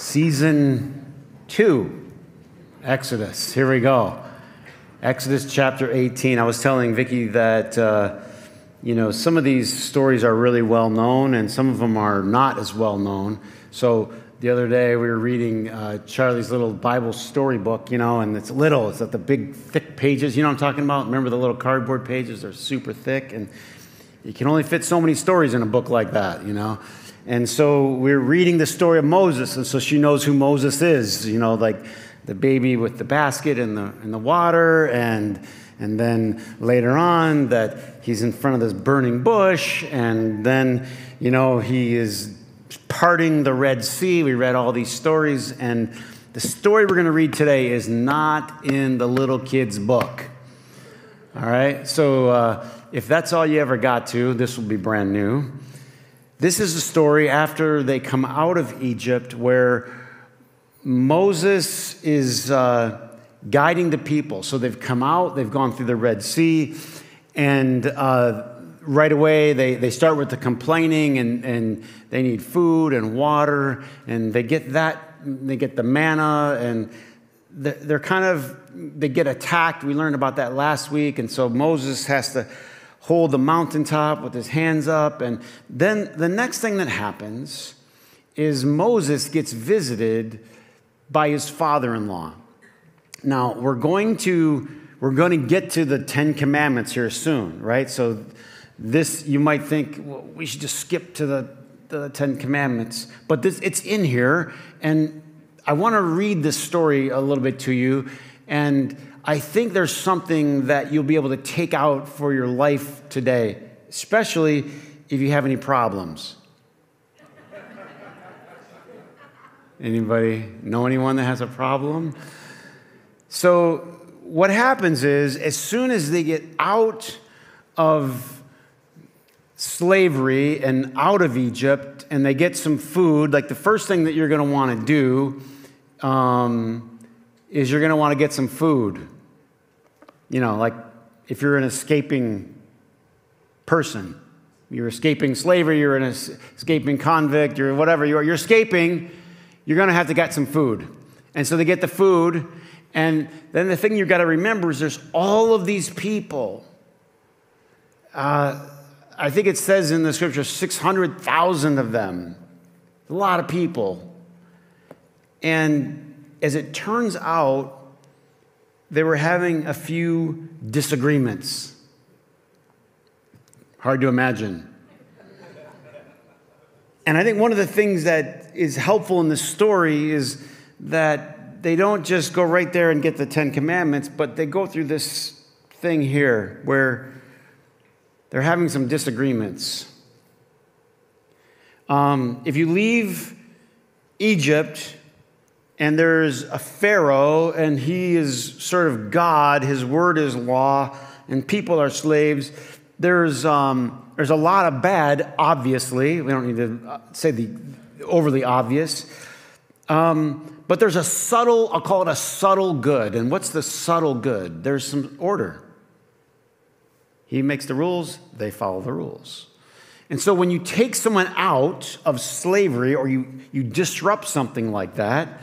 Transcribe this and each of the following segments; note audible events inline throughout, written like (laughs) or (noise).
season two, Exodus. Here we go. Exodus chapter 18. I was telling Vicki that, uh, you know, some of these stories are really well known and some of them are not as well known. So the other day we were reading uh, Charlie's little Bible storybook, you know, and it's little, it's got the big, thick pages. You know what I'm talking about? Remember the little cardboard pages? They're super thick and you can only fit so many stories in a book like that, you know. And so we're reading the story of Moses, and so she knows who Moses is, you know, like the baby with the basket and the, and the water, and, and then later on that he's in front of this burning bush, and then, you know, he is parting the Red Sea. We read all these stories, and the story we're going to read today is not in the little kid's book. All right? So uh, if that's all you ever got to, this will be brand new. This is a story after they come out of Egypt where Moses is uh, guiding the people. So they've come out, they've gone through the Red Sea, and uh, right away they, they start with the complaining and, and they need food and water, and they get that, they get the manna, and they're kind of, they get attacked. We learned about that last week, and so Moses has to hold the mountaintop with his hands up. And then the next thing that happens is Moses gets visited by his father in law. Now, we're going to we're going to get to the 10 commandments here soon, right? So this you might think well, we should just skip to the, the 10 commandments, but this it's in here and I want to read this story a little bit to you and I think there's something that you'll be able to take out for your life today, especially if you have any problems. Anybody know anyone that has a problem? So, what happens is, as soon as they get out of slavery and out of Egypt and they get some food, like the first thing that you're going to want to do um, is you're going to want to get some food. You know, like if you're an escaping person, you're escaping slavery, you're an escaping convict, you're whatever you are, you're escaping, you're going to have to get some food. And so they get the food, and then the thing you've got to remember is there's all of these people. Uh, I think it says in the scripture 600,000 of them, a lot of people. And as it turns out, they were having a few disagreements. Hard to imagine. And I think one of the things that is helpful in this story is that they don't just go right there and get the Ten Commandments, but they go through this thing here where they're having some disagreements. Um, if you leave Egypt, and there's a Pharaoh, and he is sort of God, his word is law, and people are slaves. There's, um, there's a lot of bad, obviously. We don't need to uh, say the overly obvious. Um, but there's a subtle, I'll call it a subtle good. And what's the subtle good? There's some order. He makes the rules, they follow the rules. And so when you take someone out of slavery or you, you disrupt something like that,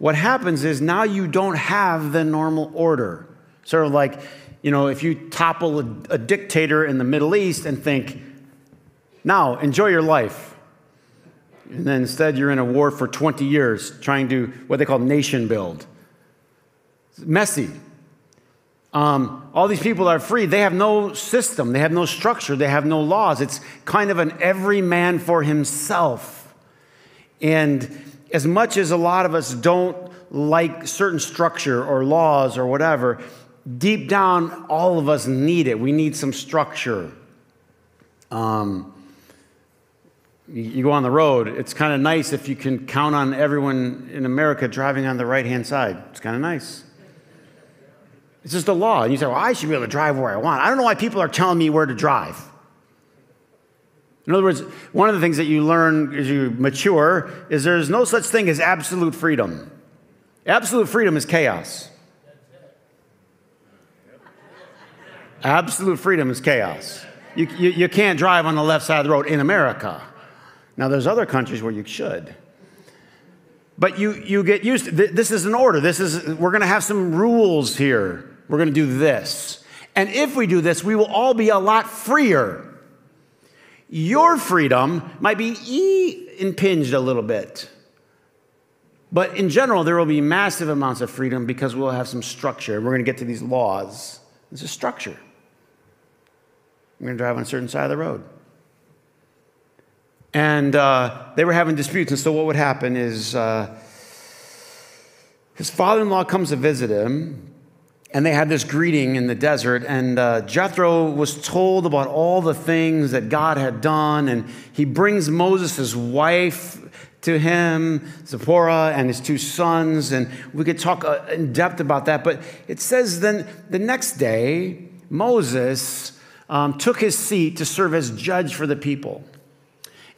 what happens is now you don't have the normal order. Sort of like, you know, if you topple a, a dictator in the Middle East and think, now enjoy your life. And then instead you're in a war for 20 years trying to, what they call nation build. It's messy. Um, all these people are free. They have no system, they have no structure, they have no laws. It's kind of an every man for himself. And as much as a lot of us don't like certain structure or laws or whatever, deep down, all of us need it. We need some structure. Um, you go on the road, it's kind of nice if you can count on everyone in America driving on the right hand side. It's kind of nice. It's just a law. And you say, well, I should be able to drive where I want. I don't know why people are telling me where to drive. In other words, one of the things that you learn as you mature is there's no such thing as absolute freedom. Absolute freedom is chaos. Absolute freedom is chaos. You, you, you, can't drive on the left side of the road in America. Now, there's other countries where you should. But you, you get used to this is an order. This is we're going to have some rules here. We're going to do this. And if we do this, we will all be a lot freer. Your freedom might be impinged a little bit. But in general, there will be massive amounts of freedom because we'll have some structure. We're going to get to these laws. There's a structure. We're going to drive on a certain side of the road. And uh, they were having disputes. And so, what would happen is uh, his father in law comes to visit him. And they had this greeting in the desert. And uh, Jethro was told about all the things that God had done. And he brings Moses' wife to him, Zipporah, and his two sons. And we could talk uh, in depth about that. But it says then the next day, Moses um, took his seat to serve as judge for the people.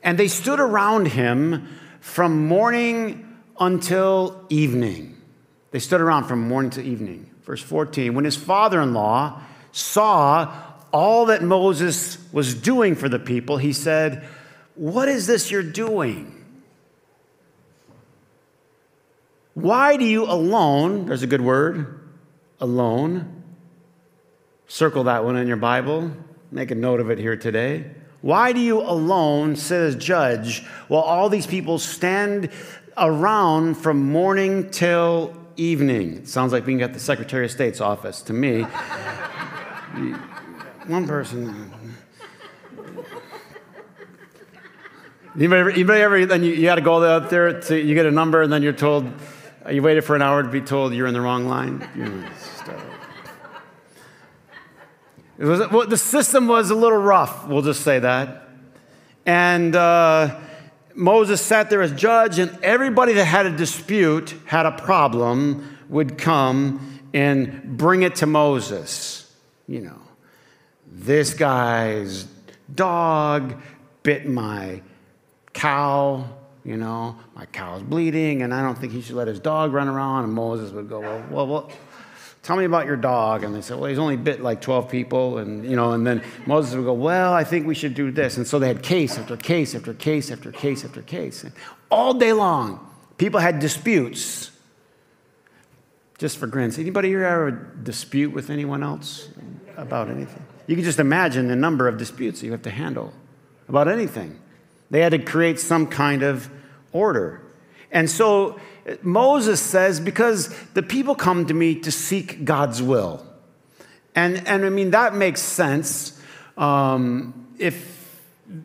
And they stood around him from morning until evening. They stood around from morning to evening. Verse 14 When his father in law saw all that Moses was doing for the people, he said, What is this you're doing? Why do you alone, there's a good word, alone, circle that one in your Bible, make a note of it here today. Why do you alone sit as judge while all these people stand around from morning till evening? It sounds like being at the Secretary of State's office to me. One person. Anybody ever, anybody ever then you, you got to go out there to, you get a number and then you're told you waited for an hour to be told you're in the wrong line? It was, well, the system was a little rough, we'll just say that. And uh, Moses sat there as judge, and everybody that had a dispute, had a problem, would come and bring it to Moses. You know, this guy's dog bit my cow you know, my cow's bleeding, and I don't think he should let his dog run around. And Moses would go, well, well, well tell me about your dog. And they said, well, he's only bit like 12 people. And, you know, and then Moses would go, well, I think we should do this. And so they had case after case after case after case after case. And all day long, people had disputes. Just for grins. Anybody here ever dispute with anyone else about anything? You can just imagine the number of disputes you have to handle about anything. They had to create some kind of order. And so Moses says, because the people come to me to seek God's will. And, and I mean, that makes sense. Um, if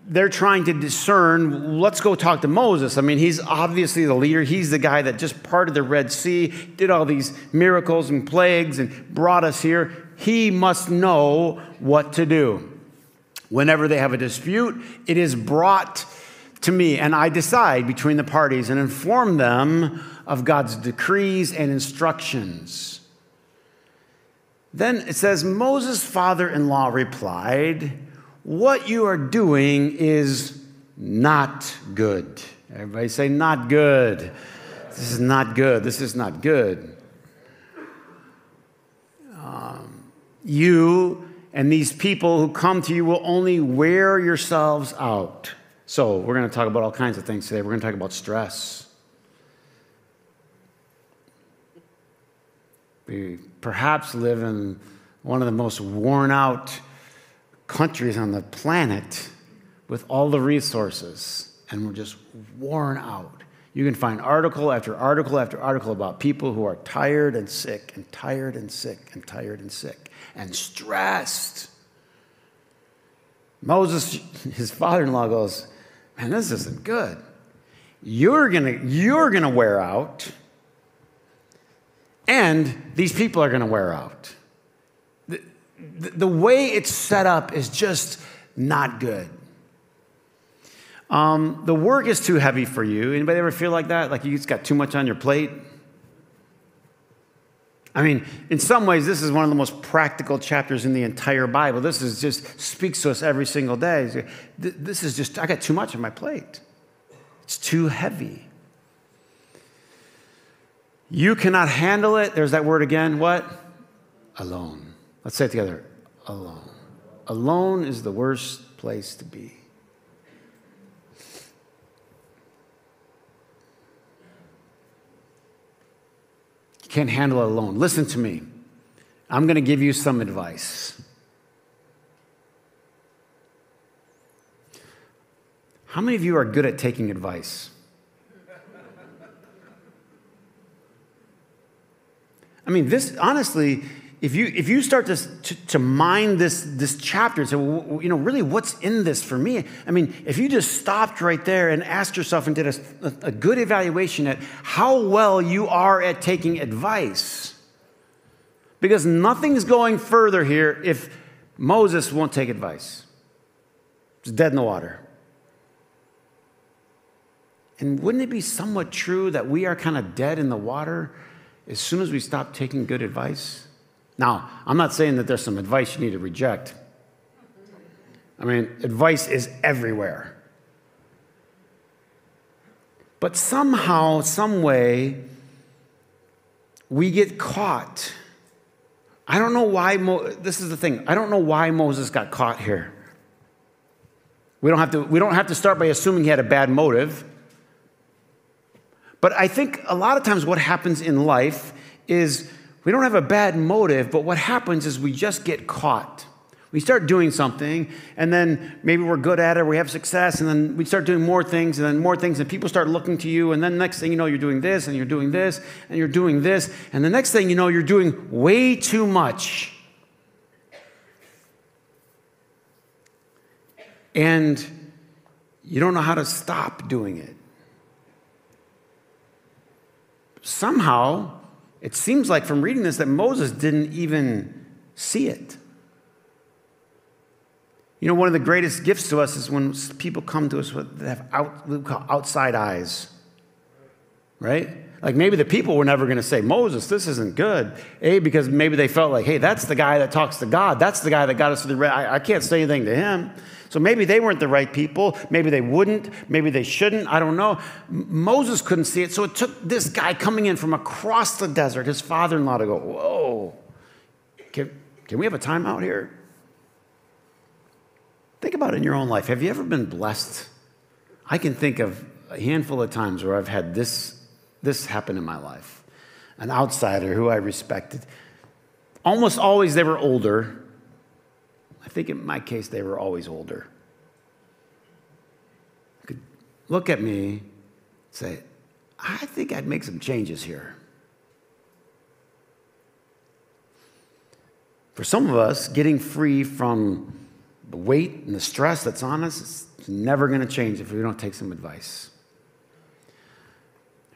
they're trying to discern, let's go talk to Moses. I mean, he's obviously the leader. He's the guy that just parted the Red Sea, did all these miracles and plagues, and brought us here. He must know what to do. Whenever they have a dispute, it is brought to me, and I decide between the parties and inform them of God's decrees and instructions. Then it says, Moses' father in law replied, What you are doing is not good. Everybody say, Not good. This is not good. This is not good. Um, you and these people who come to you will only wear yourselves out. So, we're going to talk about all kinds of things today. We're going to talk about stress. We perhaps live in one of the most worn out countries on the planet with all the resources, and we're just worn out. You can find article after article after article about people who are tired and sick, and tired and sick, and tired and sick, and stressed. Moses, (laughs) his father in law, goes, man, this isn't good. You're gonna, you're gonna wear out, and these people are gonna wear out. The, the, the way it's set up is just not good. Um, the work is too heavy for you. Anybody ever feel like that? Like you just got too much on your plate? I mean, in some ways, this is one of the most practical chapters in the entire Bible. This is just speaks to us every single day. This is just, I got too much on my plate. It's too heavy. You cannot handle it. There's that word again. What? Alone. Let's say it together. Alone. Alone is the worst place to be. Can't handle it alone. Listen to me. I'm going to give you some advice. How many of you are good at taking advice? I mean, this honestly, if you if you start to, to, to mine this this chapter and say, well, you know, really, what's in this for me? I mean, if you just stopped right there and asked yourself and did a, a good evaluation at how well you are at taking advice, because nothing's going further here if Moses won't take advice. It's dead in the water. And wouldn't it be somewhat true that we are kind of dead in the water as soon as we stop taking good advice? Now, I'm not saying that there's some advice you need to reject. I mean, advice is everywhere. But somehow, some way, we get caught. I don't know why, Mo- this is the thing, I don't know why Moses got caught here. We don't, have to, we don't have to start by assuming he had a bad motive. But I think a lot of times what happens in life is we don't have a bad motive, but what happens is we just get caught. We start doing something, and then maybe we're good at it, we have success, and then we start doing more things, and then more things, and people start looking to you, and then next thing you know, you're doing this, and you're doing this, and you're doing this, and the next thing you know, you're doing way too much. And you don't know how to stop doing it. somehow, it seems like from reading this that Moses didn't even see it. You know, one of the greatest gifts to us is when people come to us with have out, outside eyes, right? Like maybe the people were never going to say, Moses, this isn't good. A, because maybe they felt like, hey, that's the guy that talks to God. That's the guy that got us to the, I, I can't say anything to him. So maybe they weren't the right people. Maybe they wouldn't. Maybe they shouldn't. I don't know. Moses couldn't see it. So it took this guy coming in from across the desert, his father in law, to go, Whoa, can, can we have a timeout here? Think about it in your own life. Have you ever been blessed? I can think of a handful of times where I've had this, this happen in my life. An outsider who I respected. Almost always they were older, I think in my case, they were always older. Could look at me, say, I think I'd make some changes here. For some of us, getting free from the weight and the stress that's on us is never going to change if we don't take some advice.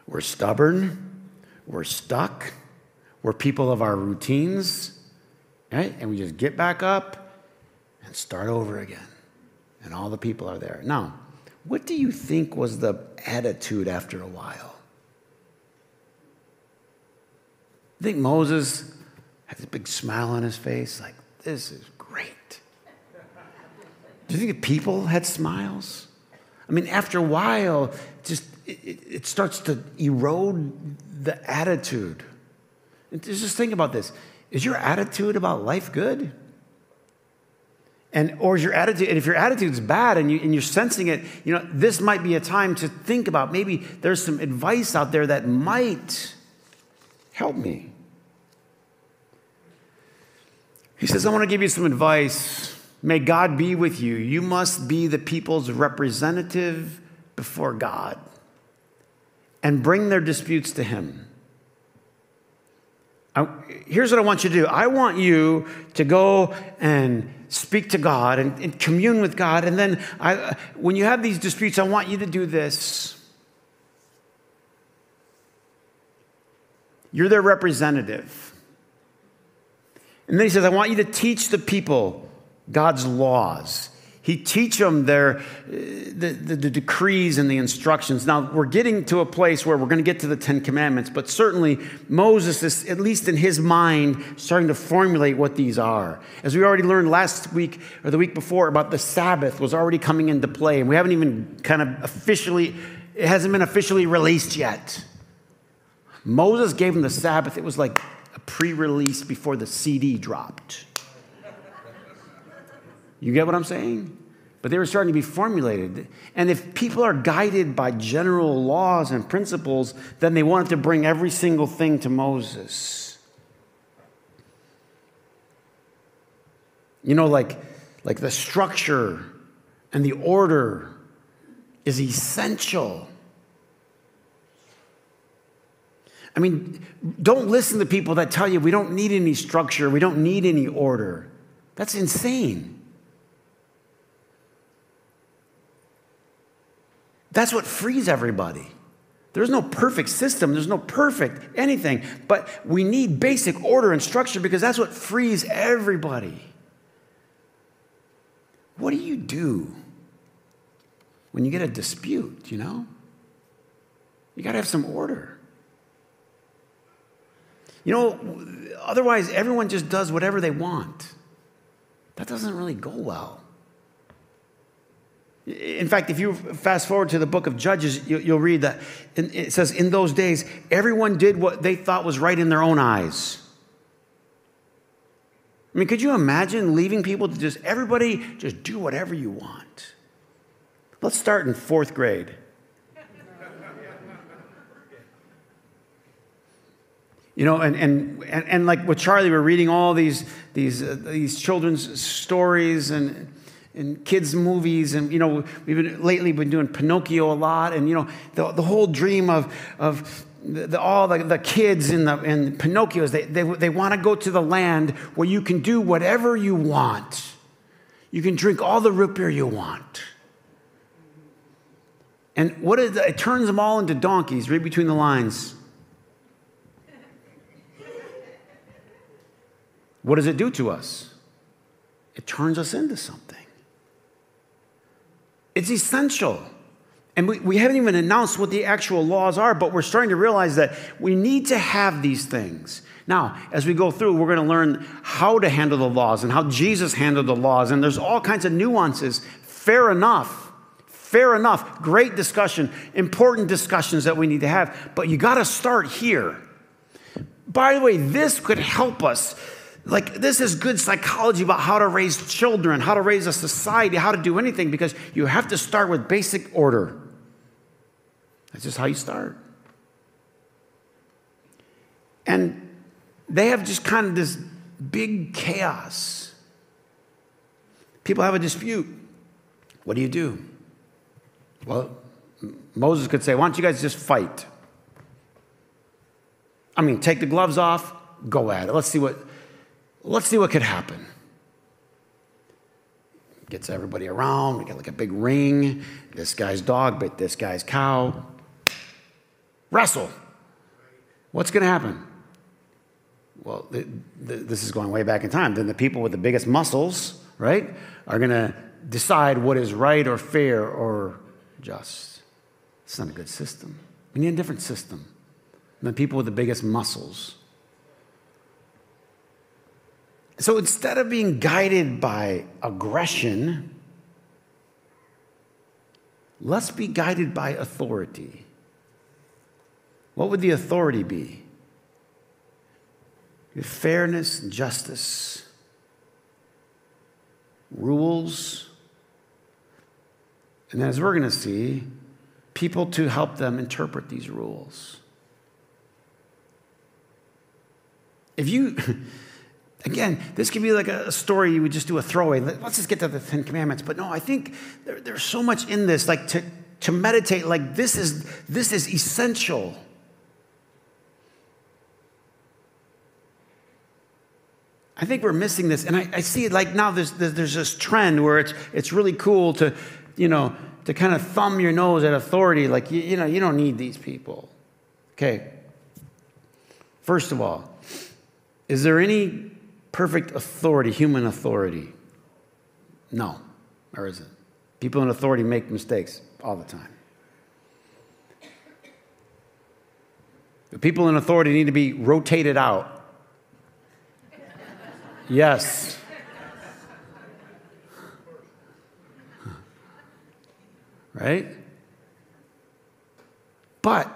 We're stubborn, we're stuck, we're people of our routines, right? And we just get back up and start over again. And all the people are there. Now, what do you think was the attitude after a while? I think Moses had this big smile on his face, like, this is great. Do you think the people had smiles? I mean, after a while, just it, it starts to erode the attitude. Just think about this. Is your attitude about life good? And or is your attitude, and if your attitude is bad and, you, and you're sensing it, you know, this might be a time to think about maybe there's some advice out there that might help me. He says, I want to give you some advice. May God be with you. You must be the people's representative before God and bring their disputes to Him. I, here's what I want you to do I want you to go and speak to God and, and commune with God. And then I, when you have these disputes, I want you to do this. You're their representative. And then he says, I want you to teach the people God's laws. He teach them their, uh, the, the, the, decrees and the instructions. Now, we're getting to a place where we're going to get to the Ten Commandments, but certainly Moses is, at least in his mind, starting to formulate what these are. As we already learned last week or the week before about the Sabbath was already coming into play, and we haven't even kind of officially, it hasn't been officially released yet. Moses gave them the Sabbath. It was like a pre release before the CD dropped. You get what I'm saying? but they were starting to be formulated. And if people are guided by general laws and principles, then they wanted to bring every single thing to Moses. You know, like, like the structure and the order is essential. I mean, don't listen to people that tell you we don't need any structure, we don't need any order. That's insane. That's what frees everybody. There's no perfect system, there's no perfect anything, but we need basic order and structure because that's what frees everybody. What do you do when you get a dispute, you know? You got to have some order. You know, otherwise, everyone just does whatever they want. That doesn't really go well. In fact, if you fast forward to the book of Judges, you'll read that it says, In those days, everyone did what they thought was right in their own eyes. I mean, could you imagine leaving people to just, everybody just do whatever you want? Let's start in fourth grade. You know, and, and, and, and, like with Charlie, we're reading all these, these, uh, these children's stories and, and kids' movies. And, you know, we've been lately been doing Pinocchio a lot. And, you know, the, the whole dream of, of the, the, all the, the kids in, the, in Pinocchio's, they, they, they want to go to the land where you can do whatever you want. You can drink all the root beer you want. And what is it? turns them all into donkeys, read between the lines. What does it do to us? It turns us into something. It's essential. And we, we haven't even announced what the actual laws are, but we're starting to realize that we need to have these things. Now, as we go through, we're going to learn how to handle the laws and how Jesus handled the laws. And there's all kinds of nuances. Fair enough. Fair enough. Great discussion, important discussions that we need to have. But you got to start here. By the way, this could help us like, this is good psychology about how to raise children, how to raise a society, how to do anything, because you have to start with basic order. That's just how you start. And they have just kind of this big chaos. People have a dispute. What do you do? Well, Moses could say, Why don't you guys just fight? I mean, take the gloves off, go at it. Let's see what Let's see what could happen. Gets everybody around. We get like a big ring. This guy's dog bit this guy's cow. Wrestle. What's going to happen? Well, the, the, this is going way back in time. Then the people with the biggest muscles, right, are going to decide what is right or fair or just. It's not a good system. We need a different system than people with the biggest muscles. So instead of being guided by aggression, let's be guided by authority. What would the authority be? Fairness, justice, rules, and as we're going to see, people to help them interpret these rules. If you (laughs) Again, this could be like a story you would just do a throwaway. Let's just get to the Ten Commandments. But no, I think there, there's so much in this, like to, to meditate, like this is, this is essential. I think we're missing this. And I, I see it like now there's, there's this trend where it's, it's really cool to, you know, to kind of thumb your nose at authority. Like, you, you know, you don't need these people. Okay. First of all, is there any perfect authority, human authority? No, there isn't. People in authority make mistakes all the time. The people in authority need to be rotated out. Yes. Right? But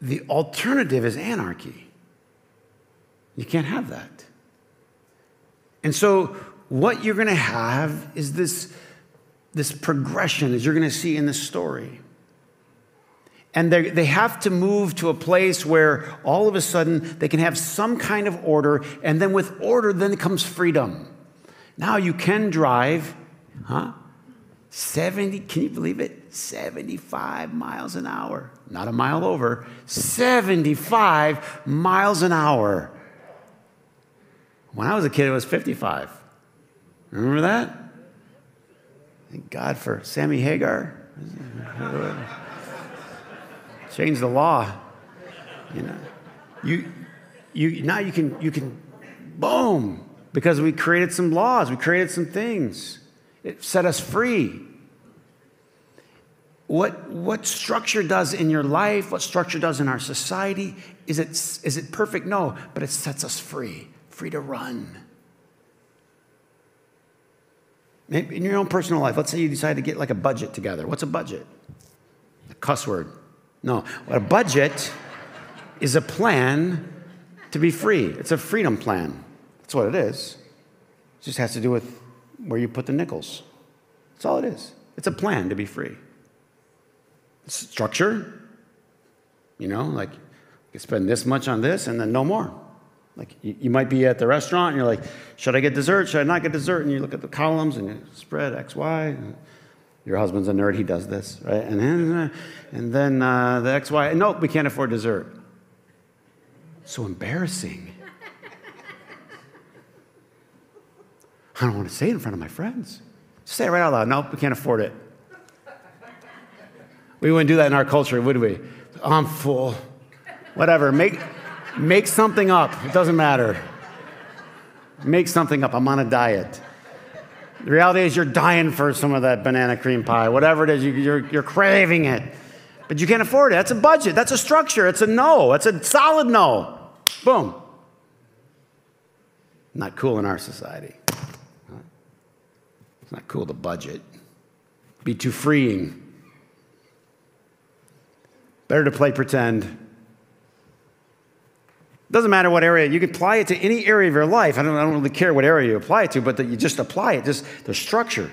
the alternative is anarchy. You can't have that. And so, what you're going to have is this this progression, as you're going to see in this story. And they have to move to a place where all of a sudden they can have some kind of order, and then with order, then comes freedom. Now you can drive, huh? 70, can you believe it? 75 miles an hour. Not a mile over, 75 miles an hour. When I was a kid, it was 55. Remember that? Thank God for Sammy Hagar. Change the law. You know, you, you now you can you can, boom, because we created some laws, we created some things. It set us free. What, what structure does in your life, what structure does in our society, is it, is it perfect? No, but it sets us free, free to run. Maybe in your own personal life, let's say you decide to get like a budget together. What's a budget? A cuss word. No, a budget is a plan to be free. It's a freedom plan. That's what it is. It just has to do with where you put the nickels. That's all it is. It's a plan to be free. Structure, you know, like you spend this much on this and then no more. Like you, might be at the restaurant and you're like, should I get dessert? Should I not get dessert? And you look at the columns and you spread X, Y. Your husband's a nerd, he does this, right? And then, and then uh, the X, Y, nope, we can't afford dessert. So embarrassing. I don't want to say it in front of my friends. Just say it right out loud. Nope, we can't afford it. We wouldn't do that in our culture, would we? I'm full. Whatever. Make, make something up. It doesn't matter. Make something up. I'm on a diet. The reality is, you're dying for some of that banana cream pie, whatever it is, you're, you're craving it. But you can't afford it. That's a budget, that's a structure, it's a no, it's a solid no. Boom. Not cool in our society. It's not cool to budget. Be too freeing. Better to play pretend doesn't matter what area, you can apply it to any area of your life. I don't, I don't really care what area you apply it to, but that you just apply it, just the structure.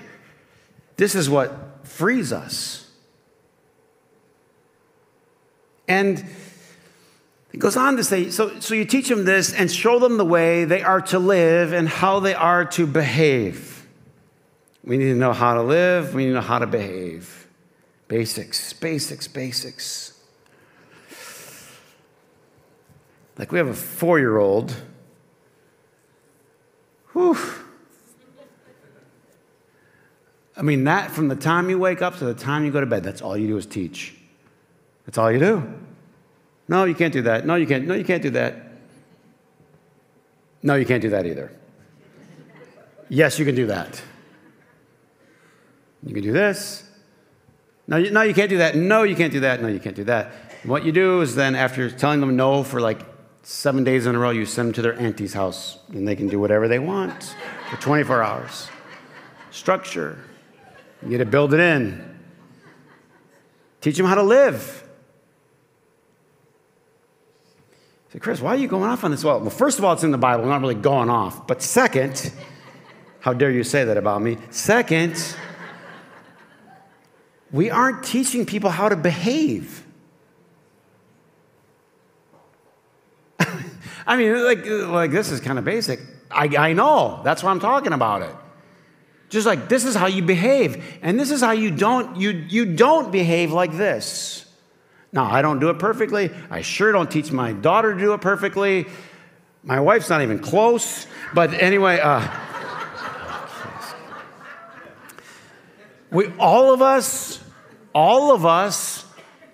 This is what frees us. And it goes on to say so, so you teach them this and show them the way they are to live and how they are to behave. We need to know how to live, we need to know how to behave. Basics, basics, basics. Like we have a four year old. Whew. I mean, that from the time you wake up to the time you go to bed, that's all you do is teach. That's all you do. No, you can't do that. No, you can't. No, you can't do that. No, you can't do that either. Yes, you can do that. You can do this. No, you, no, you can't do that. No, you can't do that. No, you can't do that. what you do is then, after telling them no for like seven days in a row, you send them to their auntie's house and they can do whatever they want for 24 hours. Structure. You get to build it in. Teach them how to live. Say, Chris, why are you going off on this? Well, well, first of all, it's in the Bible. Not really going off. But second, how dare you say that about me? Second, we aren't teaching people how to behave. I mean, like, like this is kind of basic. I, I know. That's why I'm talking about it. Just like this is how you behave, and this is how you don't you you don't behave like this. Now, I don't do it perfectly. I sure don't teach my daughter to do it perfectly. My wife's not even close. But anyway, uh, we all of us, all of us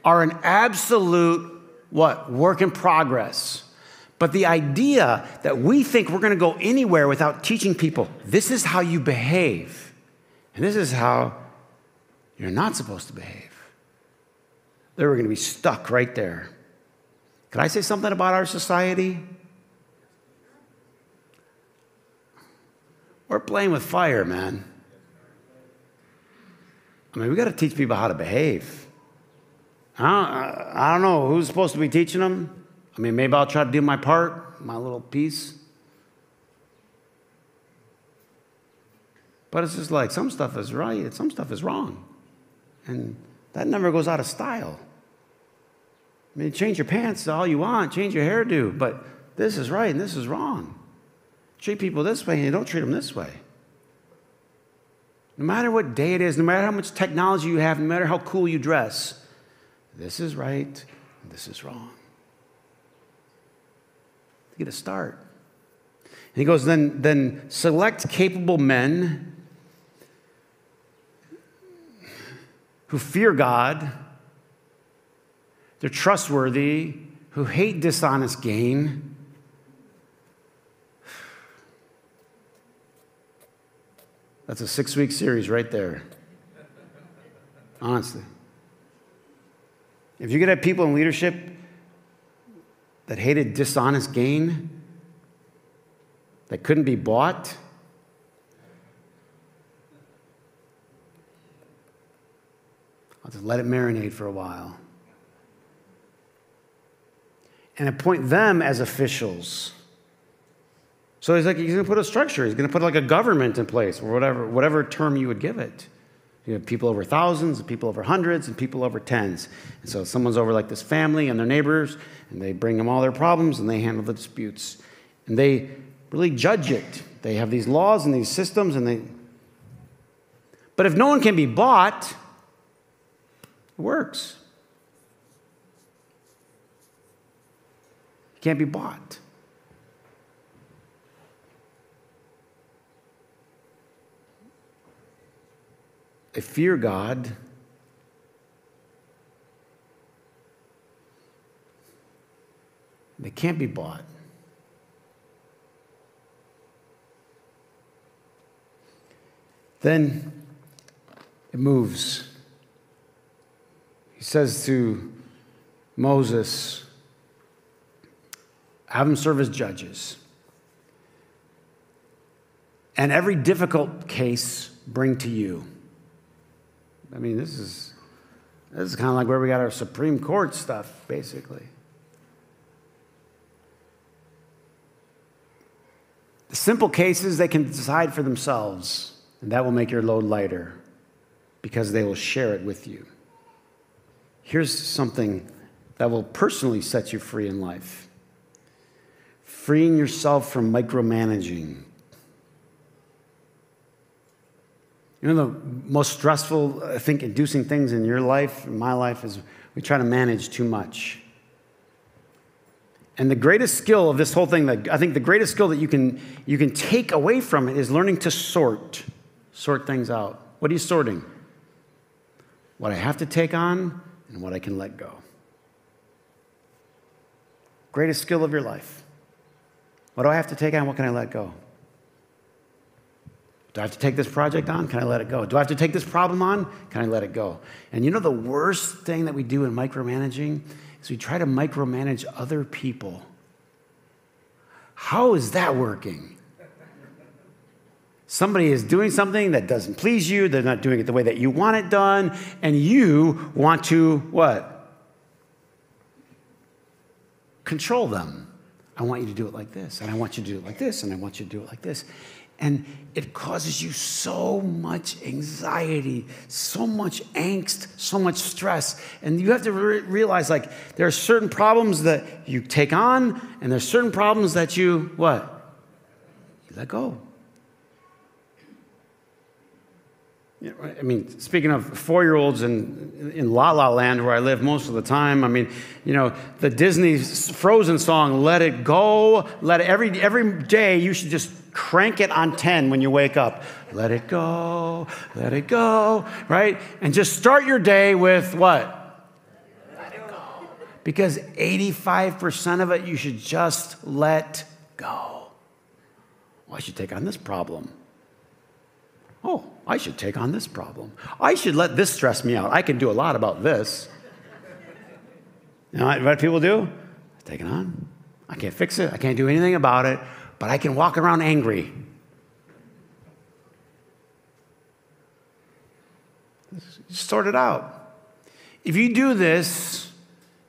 are an absolute what work in progress. But the idea that we think we're going to go anywhere without teaching people this is how you behave, and this is how you're not supposed to behave, they were going to be stuck right there. Can I say something about our society? We're playing with fire, man. I mean, we got to teach people how to behave. I don't, I don't know who's supposed to be teaching them. I mean, maybe I'll try to do my part, my little piece. But it's just like some stuff is right, some stuff is wrong. And that never goes out of style. I mean, change your pants all you want, change your hairdo, but this is right and this is wrong. Treat people this way and you don't treat them this way. No matter what day it is, no matter how much technology you have, no matter how cool you dress, this is right, and this is wrong. Get a start. And he goes, then, then select capable men who fear God, they're trustworthy, who hate dishonest gain. That's a six week series right there. Honestly. If you could have people in leadership that hated dishonest gain, that couldn't be bought, I'll just let it marinate for a while. And appoint them as officials. So he's like, he's going to put a structure. He's going to put like a government in place, or whatever, whatever term you would give it. You have people over thousands, and people over hundreds, and people over tens. And so someone's over like this family and their neighbors, and they bring them all their problems, and they handle the disputes. And they really judge it. They have these laws and these systems, and they. But if no one can be bought, it works. It can't be bought. I fear God. They can't be bought. Then it moves. He says to Moses, have them serve as judges. And every difficult case bring to you. I mean, this is, this is kind of like where we got our Supreme Court stuff, basically. The simple cases they can decide for themselves, and that will make your load lighter because they will share it with you. Here's something that will personally set you free in life freeing yourself from micromanaging. You know, the most stressful, I think, inducing things in your life, in my life, is we try to manage too much. And the greatest skill of this whole thing, that I think the greatest skill that you can, you can take away from it is learning to sort, sort things out. What are you sorting? What I have to take on and what I can let go. Greatest skill of your life. What do I have to take on? What can I let go? Do I have to take this project on? Can I let it go? Do I have to take this problem on? Can I let it go? And you know the worst thing that we do in micromanaging is we try to micromanage other people. How is that working? Somebody is doing something that doesn't please you, they're not doing it the way that you want it done, and you want to what? Control them. I want you to do it like this, and I want you to do it like this, and I want you to do it like this. And it causes you so much anxiety, so much angst, so much stress. And you have to re- realize like there are certain problems that you take on, and there's certain problems that you what? You let go. I mean, speaking of four year olds in, in La La Land, where I live most of the time, I mean, you know, the Disney Frozen song, Let It Go, let it, every, every day you should just crank it on 10 when you wake up. Let it go, let it go, right? And just start your day with what? Let it go. Because 85% of it you should just let go. Well, I should take on this problem. Oh, I should take on this problem. I should let this stress me out. I can do a lot about this. You know what people do? Take it on. I can't fix it. I can't do anything about it, but I can walk around angry. Sort it out. If you do this,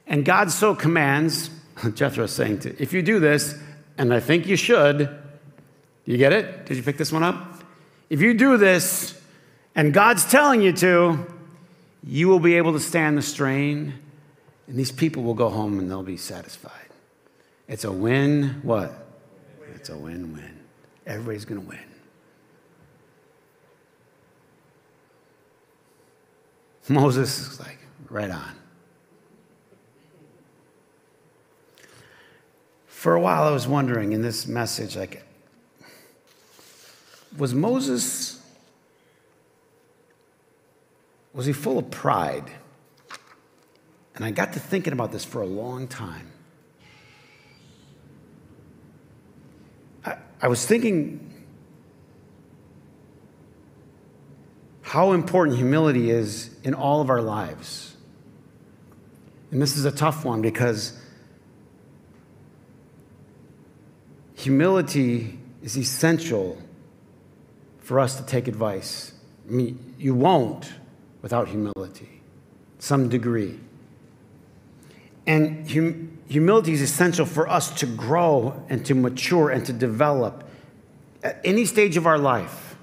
and God so commands, (laughs) Jethro's saying, to, if you do this, and I think you should, you get it? Did you pick this one up? if you do this and God's telling you to, you will be able to stand the strain, and these people will go home and they'll be satisfied. It's a win, what? It's a win win. Everybody's going to win. Moses is like, right on. For a while, I was wondering in this message, like, was Moses, was he full of pride? And I got to thinking about this for a long time. I, was thinking how important humility is in all of our lives. And this is a tough one because humility is essential for us to take advice. I mean, you won't without humility, some degree. And hum- humility is essential for us to grow and to mature and to develop at any stage of our life.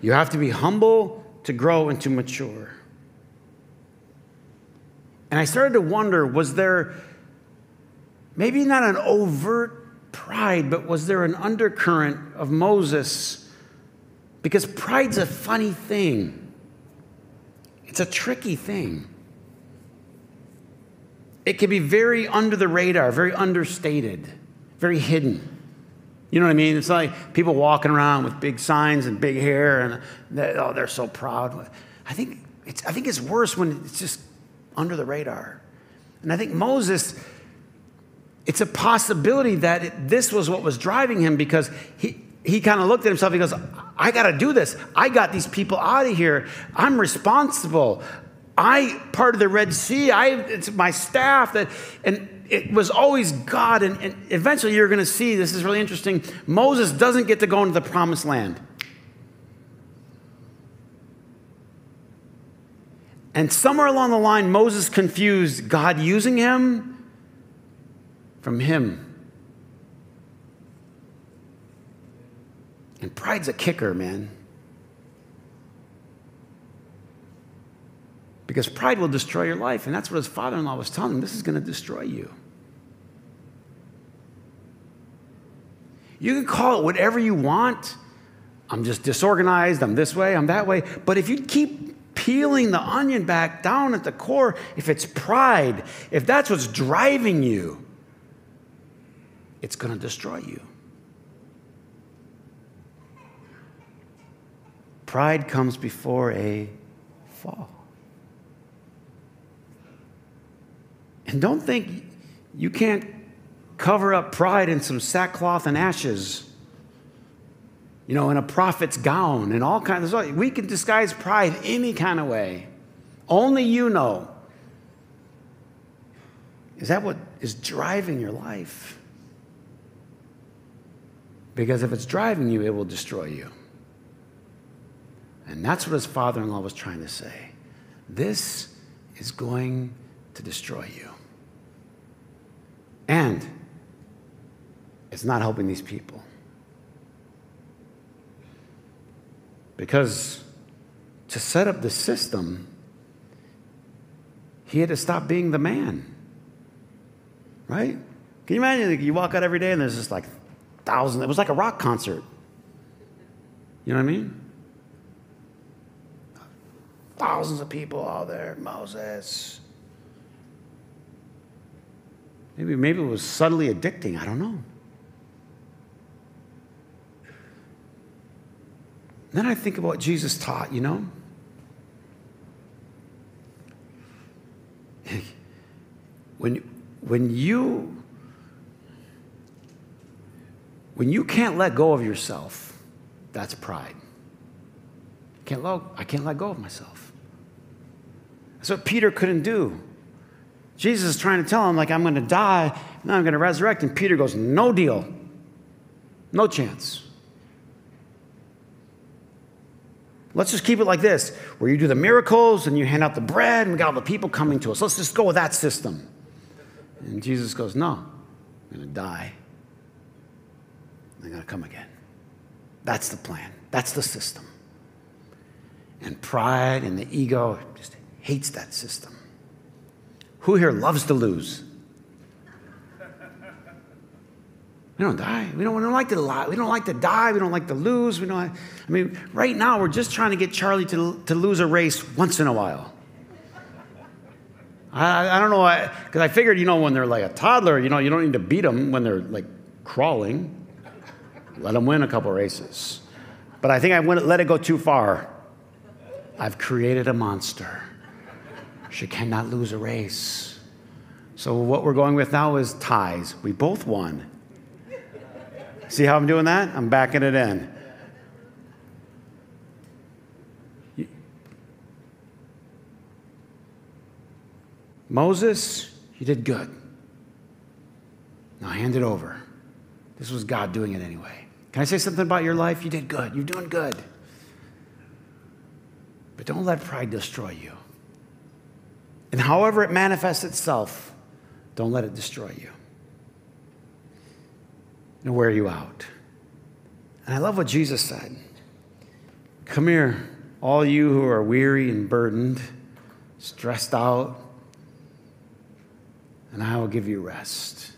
You have to be humble to grow and to mature. And I started to wonder was there maybe not an overt pride, but was there an undercurrent of Moses? Because pride's a funny thing, it's a tricky thing. It can be very under the radar, very understated, very hidden. You know what I mean? It's like people walking around with big signs and big hair, and they, oh, they're so proud. I think it's, I think it's worse when it's just under the radar. And I think Moses, it's a possibility that it, this was what was driving him because he, he kind of looked at himself. He goes, I got to do this. I got these people out of here. I'm responsible. I part of the Red Sea. I it's my staff that and it was always God. And, and eventually you're going to see this is really interesting. Moses doesn't get to go into the promised land. And somewhere along the line, Moses confused God using him from him. And pride's a kicker, man. Because pride will destroy your life. And that's what his father in law was telling him this is going to destroy you. You can call it whatever you want. I'm just disorganized. I'm this way. I'm that way. But if you keep peeling the onion back down at the core, if it's pride, if that's what's driving you, it's going to destroy you. Pride comes before a fall. And don't think you can't cover up pride in some sackcloth and ashes. You know, in a prophet's gown and all kinds of We can disguise pride any kind of way. Only you know. Is that what is driving your life? Because if it's driving you, it will destroy you. And that's what his father in law was trying to say. This is going to destroy you. And it's not helping these people. Because to set up the system, he had to stop being the man. Right? Can you imagine? Like, You walk out every day and there's just like thousands. It was like a rock concert. You know what I mean? Thousands of people out there. Moses, Maybe, maybe it was subtly addicting. I don't know. Then I think about what Jesus taught, you know? (laughs) When, when you when you can't let go of yourself, that's pride. Can't let, I can't let go of myself. That's what Peter couldn't do. Jesus is trying to tell him, like, I'm going to die, and I'm going to resurrect. And Peter goes, No deal. No chance. Let's just keep it like this where you do the miracles and you hand out the bread, and we got all the people coming to us. Let's just go with that system. And Jesus goes, No, I'm going to die. I'm going to come again. That's the plan. That's the system. And pride and the ego just hates that system. Who here loves to lose? We don't die. We don't, we don't like to lie. We don't like to die. We don't like to lose. We don't. I mean, right now we're just trying to get Charlie to, to lose a race once in a while. I, I don't know why because I, I figured you know when they're like a toddler, you know you don't need to beat them when they're like crawling. Let them win a couple races. But I think I went, let it go too far. I've created a monster. She cannot lose a race. So what we're going with now is ties. We both won. See how I'm doing that? I'm backing it in. Moses, you did good. Now hand it over. This was God doing it anyway. Can I say something about your life? You did good. You're doing good. But don't let pride destroy you. And however it manifests itself, don't let it destroy you and wear you out. And I love what Jesus said Come here, all you who are weary and burdened, stressed out, and I will give you rest.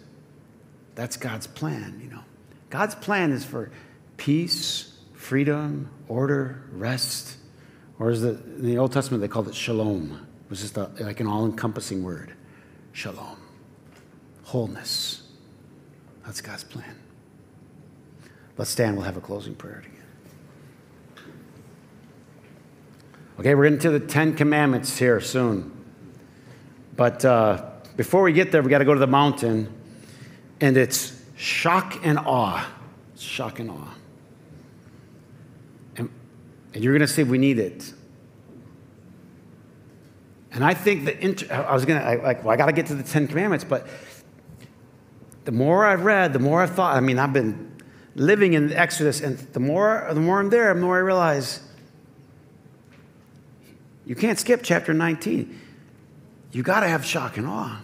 That's God's plan, you know. God's plan is for peace, freedom, order, rest. Or as the, in the Old Testament, they called it shalom. Was just a, like an all encompassing word shalom, wholeness. That's God's plan. Let's stand, we'll have a closing prayer together. Okay, we're getting to the Ten Commandments here soon. But uh, before we get there, we got to go to the mountain, and it's shock and awe. Shock and awe. And, and you're going to see we need it. And I think that I was going to, like, well, I got to get to the Ten Commandments, but the more I've read, the more I've thought, I mean, I've been living in Exodus, and the more, the more I'm there, the more I realize you can't skip chapter 19. You got to have shock and awe.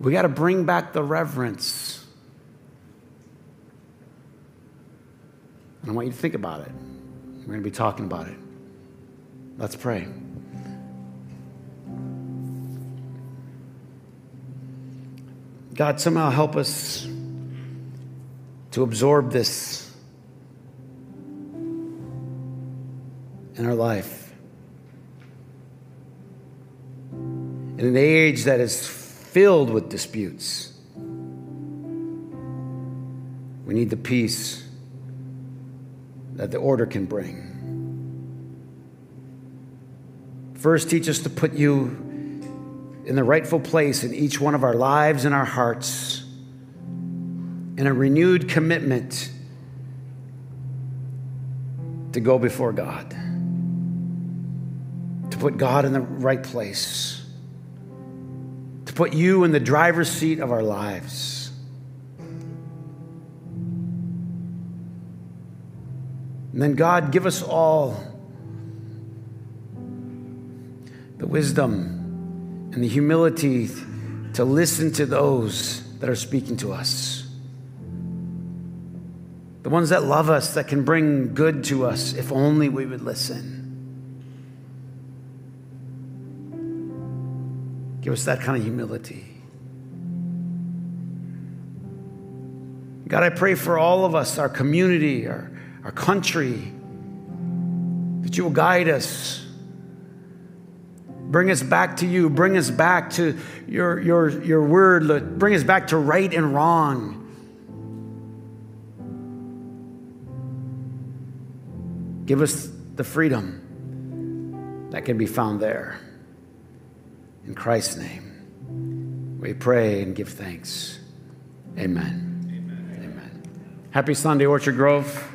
We got to bring back the reverence. And I want you to think about it. We're going to be talking about it. Let's pray. God, somehow help us to absorb this in our life. In an age that is filled with disputes, we need the peace that the order can bring. First, teach us to put you in the rightful place in each one of our lives and our hearts and a renewed commitment to go before God, to put God in the right place, to put you in the driver's seat of our lives. And then, God, give us all wisdom and the humility to listen to those that are speaking to us the ones that love us, that can bring good to us, if only we would listen. Give us that kind of humility. God, I pray for all of us, our community, our, our country, that you will guide us. Bring us back to you. Bring us back to your, your, your word. Bring us back to right and wrong. Give us the freedom that can be found there. In Christ's name, we pray and give thanks. Amen. Amen. Amen. Happy Sunday, Orchard Grove.